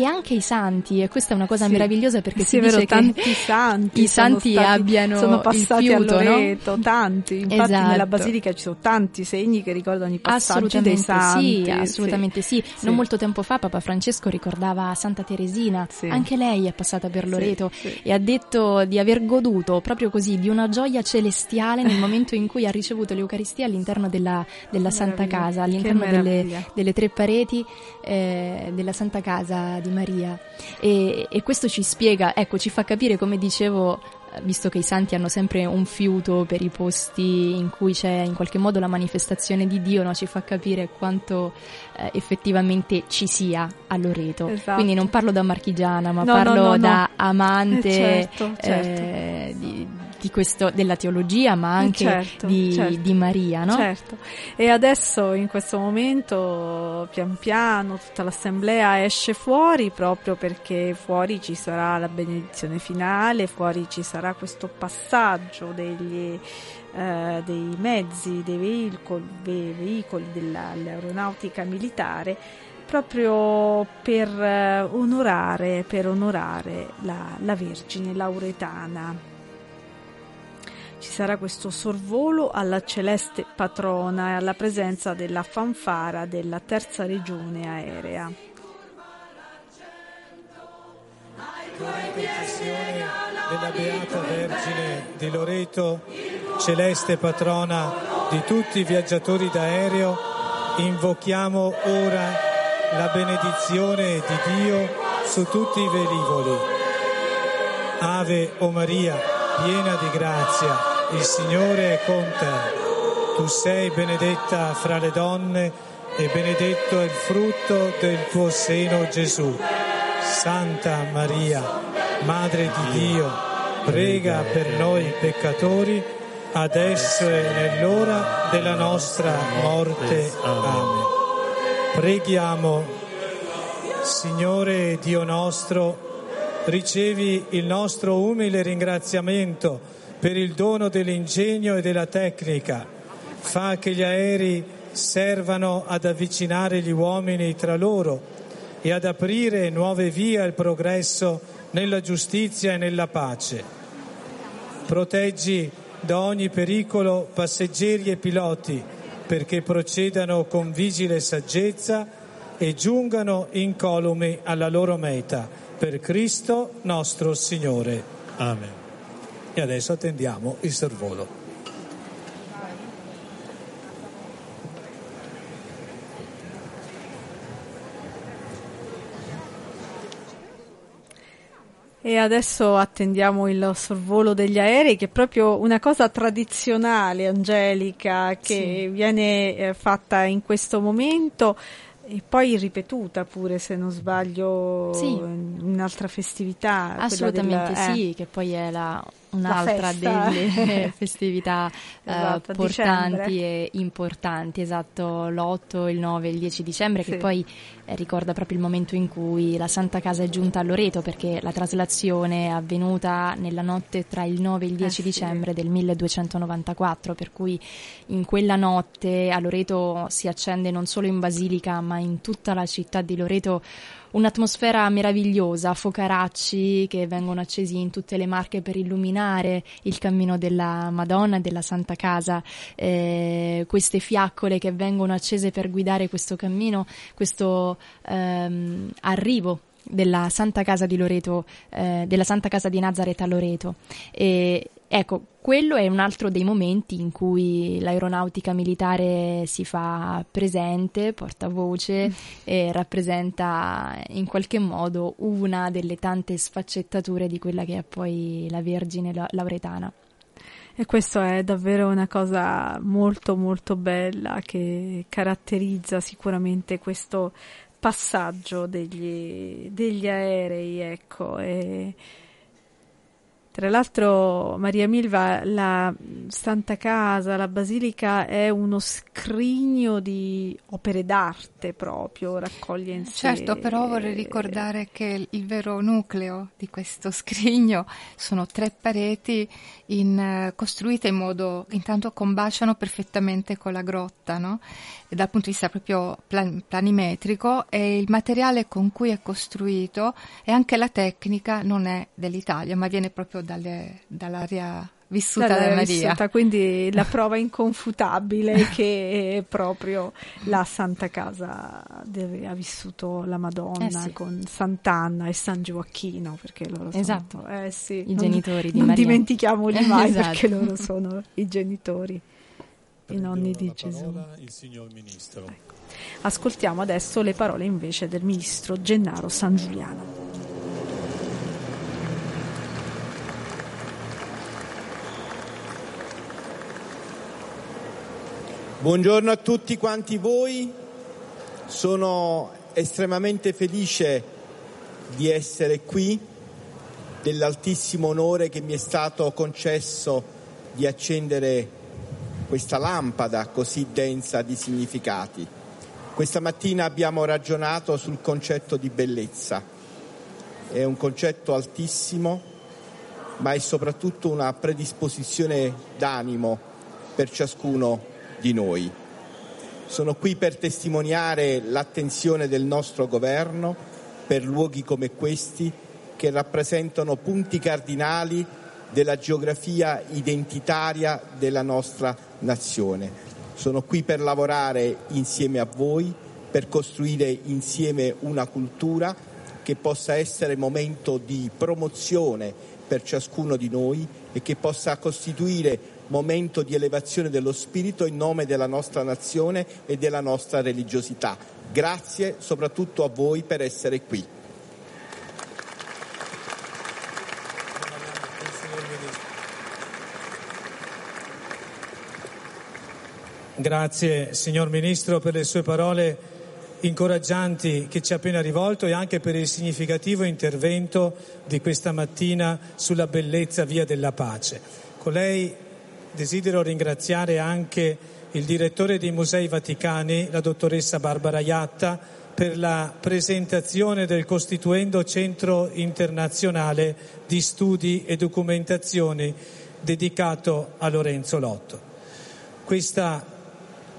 e anche i santi, e questa è una cosa sì. meravigliosa perché sì, si vero, dice tanti che santi i santi stati, abbiano sono passati il fiuto, a Loreto, no? tanti. Infatti esatto. nella basilica ci sono tanti segni che ricordano i passaggi dei santi. Sì, assolutamente sì. sì. Non molto tempo fa Papa Francesco ricordava Santa Teresina, anche lei è passata per Loreto e ha detto di aver goduto proprio così di una gioia celestiale nel momento in cui ha ricevuto l'Eucaristia all'interno della, della Santa Casa, all'interno delle, delle, tre pareti eh, della Santa Casa di Maria. E, e questo ci spiega, ecco, ci fa capire, come dicevo, visto che i santi hanno sempre un fiuto per i posti in cui c'è in qualche modo la manifestazione di Dio, no? ci fa capire quanto eh, effettivamente ci sia a Loreto. Esatto. Quindi non parlo da marchigiana, ma no, parlo no, da amante eh, certo, certo. Eh, di, di questo, della teologia, ma anche certo, di, certo. di, Maria, no? Certo. E adesso in questo momento, pian piano, tutta l'assemblea esce fuori proprio perché fuori ci sarà la benedizione finale, fuori ci sarà questo passaggio degli, eh, dei mezzi, dei veicoli, dei veicoli dell'aeronautica militare proprio per eh, onorare, per onorare la, la Vergine Lauretana ci sarà questo sorvolo alla celeste patrona e alla presenza della fanfara della terza regione aerea. della Beata Vergine di Loreto, celeste patrona di tutti i viaggiatori d'aereo, invochiamo ora la benedizione di Dio su tutti i velivoli. Ave o Maria, piena di grazia, il Signore è con te. Tu sei benedetta fra le donne e benedetto è il frutto del tuo seno Gesù. Santa Maria, Madre di Dio, prega per noi peccatori, adesso e nell'ora della nostra morte. Amen. Preghiamo, Signore Dio nostro, ricevi il nostro umile ringraziamento per il dono dell'ingegno e della tecnica. Fa che gli aerei servano ad avvicinare gli uomini tra loro e ad aprire nuove vie al progresso nella giustizia e nella pace. Proteggi da ogni pericolo passeggeri e piloti perché procedano con vigile saggezza e giungano incolumi alla loro meta. Per Cristo nostro Signore. Amen e adesso attendiamo il sorvolo. E adesso attendiamo il sorvolo degli aerei, che è proprio una cosa tradizionale, Angelica, che sì. viene eh, fatta in questo momento e poi ripetuta pure, se non sbaglio, sì. in un'altra festività. Assolutamente della, sì, eh. che poi è la un'altra delle festività esatto, uh, portanti e importanti, esatto, l'8, il 9 e il 10 dicembre, sì. che poi eh, ricorda proprio il momento in cui la Santa Casa è giunta a Loreto, perché la traslazione è avvenuta nella notte tra il 9 e il 10 eh, dicembre sì. del 1294, per cui in quella notte a Loreto si accende non solo in Basilica, ma in tutta la città di Loreto un'atmosfera meravigliosa, focaracci che vengono accesi in tutte le marche per illuminare il cammino della Madonna e della Santa Casa, eh, queste fiaccole che vengono accese per guidare questo cammino, questo ehm, arrivo della Santa Casa di Loreto, eh, della Santa Casa di Nazareth a Loreto. E, ecco, quello è un altro dei momenti in cui l'aeronautica militare si fa presente, porta voce mm. e rappresenta in qualche modo una delle tante sfaccettature di quella che è poi la Vergine Lauretana. E questo è davvero una cosa molto molto bella che caratterizza sicuramente questo passaggio degli, degli aerei, ecco, e Tra l'altro, Maria Milva, la Santa Casa, la Basilica è uno scrigno di opere d'arte proprio, raccoglie in sé. Certo, però vorrei ricordare che il vero nucleo di questo scrigno sono tre pareti in, costruite in modo intanto combaciano perfettamente con la grotta, no? Dal punto di vista proprio plan- planimetrico e il materiale con cui è costruito e anche la tecnica non è dell'Italia, ma viene proprio dalle, dall'area vissuta da Maria. Vissuta, quindi la prova inconfutabile che è proprio la Santa Casa dove ha vissuto la Madonna eh sì. con Sant'Anna e San Gioacchino, perché loro esatto. sono eh sì, i non, genitori di non Maria. Non dimentichiamoli mai esatto. perché loro sono i genitori i nonni di Gesù. Ecco. Ascoltiamo adesso le parole invece del ministro Gennaro San Giuliano. Buongiorno a tutti quanti voi, sono estremamente felice di essere qui, dell'altissimo onore che mi è stato concesso di accendere questa lampada così densa di significati. Questa mattina abbiamo ragionato sul concetto di bellezza. È un concetto altissimo, ma è soprattutto una predisposizione d'animo per ciascuno di noi. Sono qui per testimoniare l'attenzione del nostro governo per luoghi come questi che rappresentano punti cardinali della geografia identitaria della nostra nazione. Sono qui per lavorare insieme a voi, per costruire insieme una cultura che possa essere momento di promozione per ciascuno di noi e che possa costituire momento di elevazione dello spirito in nome della nostra nazione e della nostra religiosità. Grazie soprattutto a voi per essere qui. Grazie signor Ministro per le sue parole incoraggianti che ci ha appena rivolto e anche per il significativo intervento di questa mattina sulla bellezza via della pace. Con lei desidero ringraziare anche il direttore dei Musei Vaticani, la dottoressa Barbara Iatta, per la presentazione del costituendo Centro Internazionale di Studi e Documentazioni dedicato a Lorenzo Lotto. Questa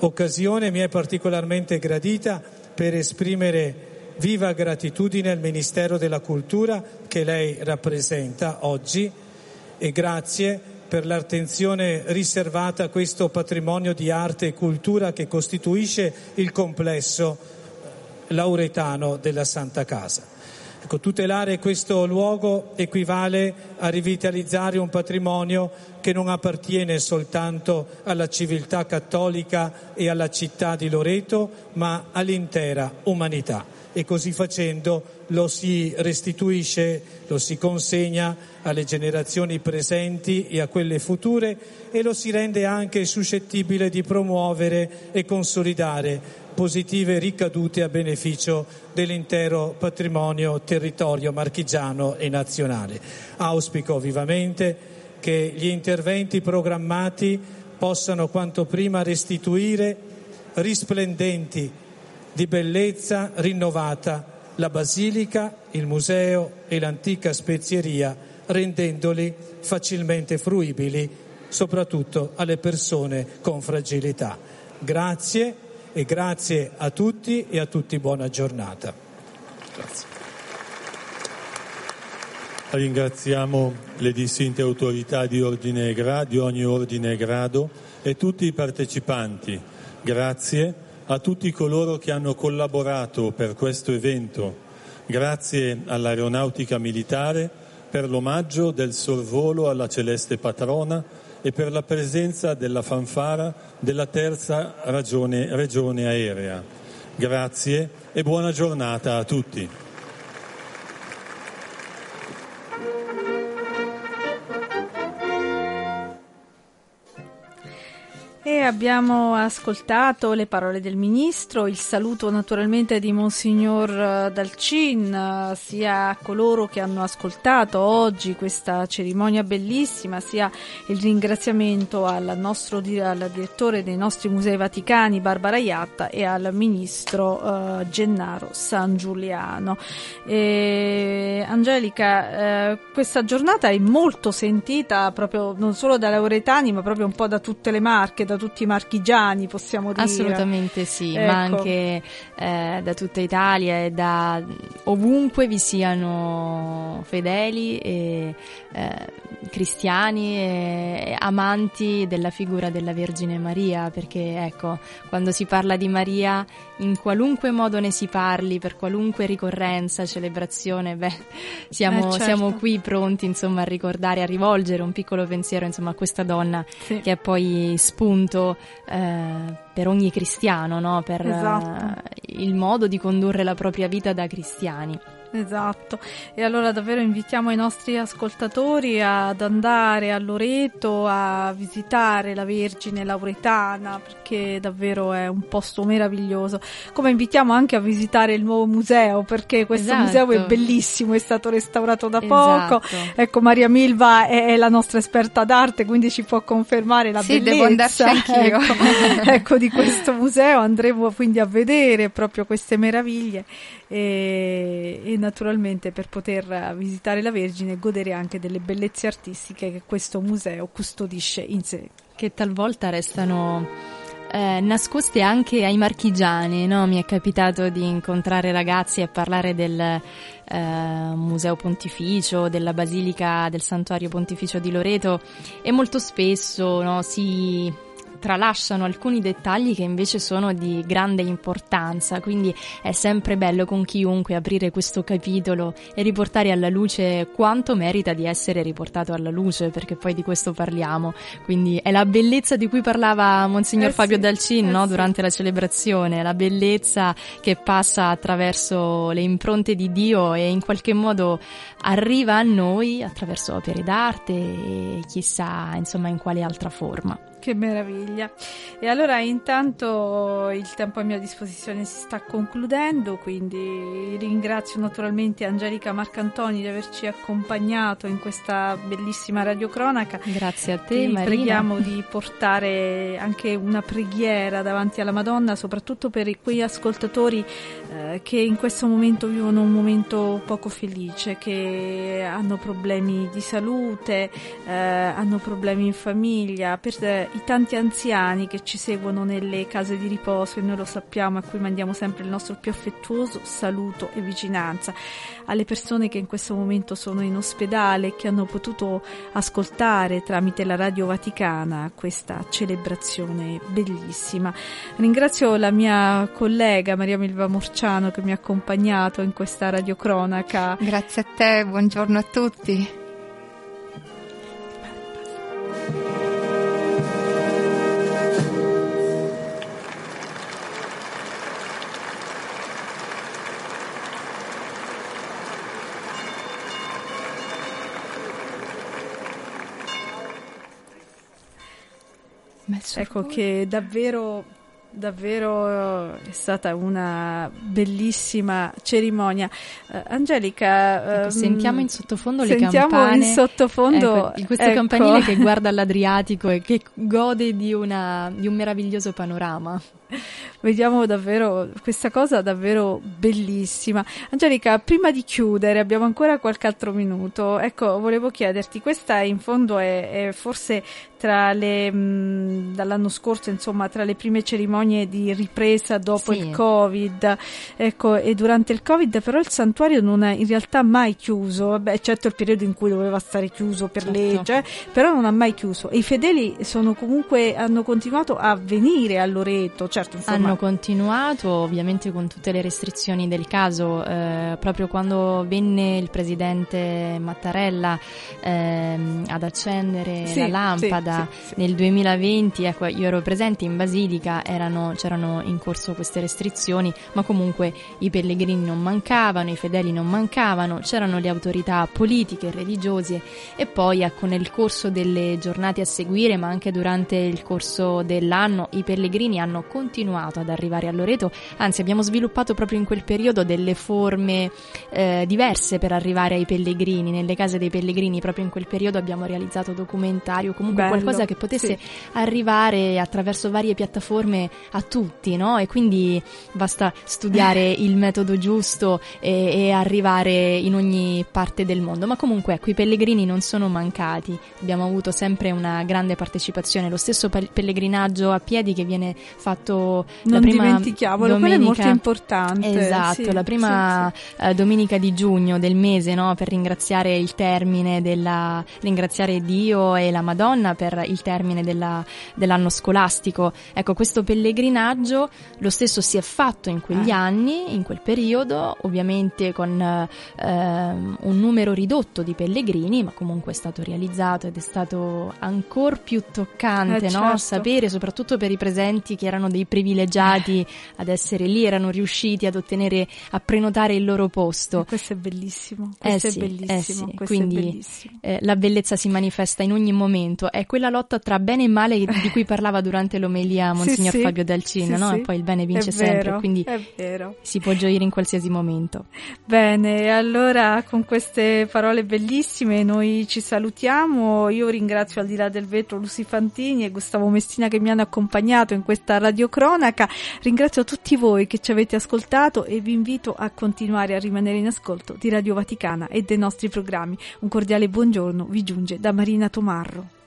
occasione mi è particolarmente gradita per esprimere viva gratitudine al Ministero della Cultura che lei rappresenta oggi e grazie per l'attenzione riservata a questo patrimonio di arte e cultura che costituisce il complesso lauretano della Santa Casa. Ecco, tutelare questo luogo equivale a rivitalizzare un patrimonio che non appartiene soltanto alla civiltà cattolica e alla città di Loreto, ma all'intera umanità. E così facendo lo si restituisce, lo si consegna alle generazioni presenti e a quelle future e lo si rende anche suscettibile di promuovere e consolidare positive ricadute a beneficio dell'intero patrimonio territorio marchigiano e nazionale. Auspico vivamente che gli interventi programmati possano quanto prima restituire risplendenti di bellezza rinnovata la basilica, il museo e l'antica spezieria, rendendoli facilmente fruibili soprattutto alle persone con fragilità. Grazie e grazie a tutti e a tutti buona giornata. Grazie. Ringraziamo le distinte autorità di, ordine, di ogni ordine e grado e tutti i partecipanti. Grazie a tutti coloro che hanno collaborato per questo evento. Grazie all'Aeronautica Militare per l'omaggio del sorvolo alla celeste patrona e per la presenza della fanfara della terza ragione, regione aerea. Grazie e buona giornata a tutti. E abbiamo ascoltato le parole del ministro, il saluto naturalmente di Monsignor eh, Dalcin, eh, sia a coloro che hanno ascoltato oggi questa cerimonia bellissima, sia il ringraziamento al nostro al direttore dei nostri musei vaticani Barbara Iatta e al ministro uh, Gennaro San Giuliano. E, Angelica, uh, questa giornata è molto sentita proprio non solo da lauretani ma proprio un po' da tutte le marche, da tutti i marchigiani, possiamo dire. Assolutamente sì, ecco. ma anche eh, da tutta Italia e da ovunque vi siano fedeli e eh, cristiani e amanti della figura della Vergine Maria, perché ecco, quando si parla di Maria, in qualunque modo ne si parli, per qualunque ricorrenza, celebrazione, beh, siamo, eh, certo. siamo qui pronti insomma a ricordare, a rivolgere un piccolo pensiero insomma a questa donna Sì. che è poi spunto eh, per ogni cristiano, no? per Esatto. eh, il modo di condurre la propria vita da cristiani. Esatto, e allora davvero invitiamo i nostri ascoltatori ad andare a Loreto a visitare la Vergine Lauretana perché davvero è un posto meraviglioso. Come invitiamo anche a visitare il nuovo museo perché questo Esatto. museo è bellissimo, è stato restaurato da poco. Esatto. Ecco, Maria Milva è, è la nostra esperta d'arte, quindi ci può confermare la Sì, bellezza devo andarci anch'io. ecco, ecco, di questo museo. Andremo quindi a vedere proprio queste meraviglie e, e naturalmente per poter visitare la Vergine e godere anche delle bellezze artistiche che questo museo custodisce in sé. che talvolta restano eh, nascoste anche ai marchigiani, no? Mi è capitato di incontrare ragazzi e parlare del eh, Museo Pontificio, della Basilica del Santuario Pontificio di Loreto e molto spesso no, si tralasciano alcuni dettagli che invece sono di grande importanza, quindi è sempre bello con chiunque aprire questo capitolo e riportare alla luce quanto merita di essere riportato alla luce, perché poi di questo parliamo. Quindi è la bellezza di cui parlava Monsignor Eh Fabio sì, Dalcin eh no? sì. durante la celebrazione, la bellezza che passa attraverso le impronte di Dio e in qualche modo arriva a noi attraverso opere d'arte e chissà insomma in quale altra forma. Che meraviglia. E allora intanto il tempo a mia disposizione si sta concludendo, quindi ringrazio naturalmente Angelica Marcantoni di averci accompagnato in questa bellissima radiocronaca. Grazie a te Ti Marina. preghiamo di portare anche una preghiera davanti alla Madonna, soprattutto per quei ascoltatori eh, che in questo momento vivono un momento poco felice, che hanno problemi di salute, eh, hanno problemi in famiglia, per eh, i tanti anziani che ci seguono nelle case di riposo e noi lo sappiamo a cui mandiamo sempre il nostro più affettuoso saluto e vicinanza, alle persone che in questo momento sono in ospedale e che hanno potuto ascoltare tramite la Radio Vaticana questa celebrazione bellissima. Ringrazio la mia collega Maria Milva Morciano che mi ha accompagnato in questa radiocronaca. Grazie a te, buongiorno a tutti. Ecco fuori. che davvero davvero è stata una bellissima cerimonia. Eh, Angelica, Ecco, ehm, sentiamo in sottofondo le sentiamo campane. in sottofondo Ecco, questo ecco. campanile che guarda all'Adriatico e che gode di, una, di un meraviglioso panorama. Vediamo davvero questa cosa davvero bellissima. Angelica, prima di chiudere, abbiamo ancora qualche altro minuto. Ecco, volevo chiederti, questa in fondo è, è forse tra le mh, dall'anno scorso, insomma, tra le prime cerimonie di ripresa dopo Sì. il Covid. Ecco, e durante il Covid però il santuario non è in realtà mai chiuso. Vabbè, certo il periodo in cui doveva stare chiuso per Certo. legge, però non ha mai chiuso. E i fedeli sono comunque hanno continuato a venire a Loreto, cioè certo, insomma. Hanno continuato, ovviamente con tutte le restrizioni del caso, eh, proprio quando venne il presidente Mattarella eh, ad accendere Sì, la lampada sì, sì, nel 2020, ecco, io ero presente in Basilica, erano, c'erano in corso queste restrizioni, ma comunque i pellegrini non mancavano, i fedeli non mancavano, c'erano le autorità politiche, religiose e poi ecco nel corso delle giornate a seguire, ma anche durante il corso dell'anno, i pellegrini hanno continuato ad arrivare a Loreto, anzi abbiamo sviluppato proprio in quel periodo delle forme eh, diverse per arrivare ai pellegrini, nelle case dei pellegrini, proprio in quel periodo abbiamo realizzato documentario, comunque Bello, qualcosa che potesse sì. arrivare attraverso varie piattaforme a tutti, no? E quindi basta studiare il metodo giusto e, e arrivare in ogni parte del mondo. Ma comunque, ecco, i pellegrini non sono mancati. Abbiamo avuto sempre una grande partecipazione. Lo stesso pe- pellegrinaggio a piedi che viene fatto la Non prima dimentichiamolo, quello è domenica- molto importante. Esatto, Sì, la prima sì, eh, domenica di giugno del mese, no? Per ringraziare il termine della ringraziare Dio e la Madonna per il termine della- dell'anno scolastico. Ecco, questo pellegrinaggio lo stesso si è fatto in quegli Eh. anni, in quel periodo, ovviamente con eh, un numero ridotto di pellegrini, ma comunque è stato realizzato ed è stato ancora più toccante, Eh, no? certo. Sapere, soprattutto per i presenti che erano dei privilegiati ad essere lì, erano riusciti ad ottenere, a prenotare il loro posto. Questo è bellissimo, Eh questo sì, è eh bellissimo, sì, questo quindi è bellissimo. eh, la bellezza si manifesta in ogni momento, è quella lotta tra bene e male di cui parlava durante l'omelia Monsignor Sì, sì, Fabio Dalcin, sì, no? sì. E poi il bene vince È sempre, vero, quindi vero. si può gioire in qualsiasi momento. Bene, allora con queste parole bellissime noi ci salutiamo. Io ringrazio al di là del vetro Lucy Fantini e Gustavo Messina che mi hanno accompagnato in questa radiocronaca. Ringrazio tutti voi che ci avete ascoltato e vi invito a continuare a rimanere in ascolto di Radio Vaticana e dei nostri programmi. Un cordiale buongiorno vi giunge da Marina Tomarro.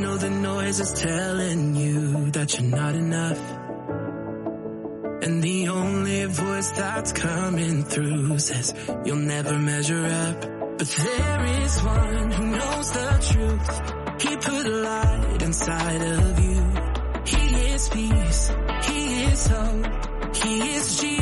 Know the noise is telling you that you're not enough. And the only voice that's coming through says you'll never measure up. But there is one who knows the truth. He put a light inside of you. He is peace. He is hope. He is Jesus.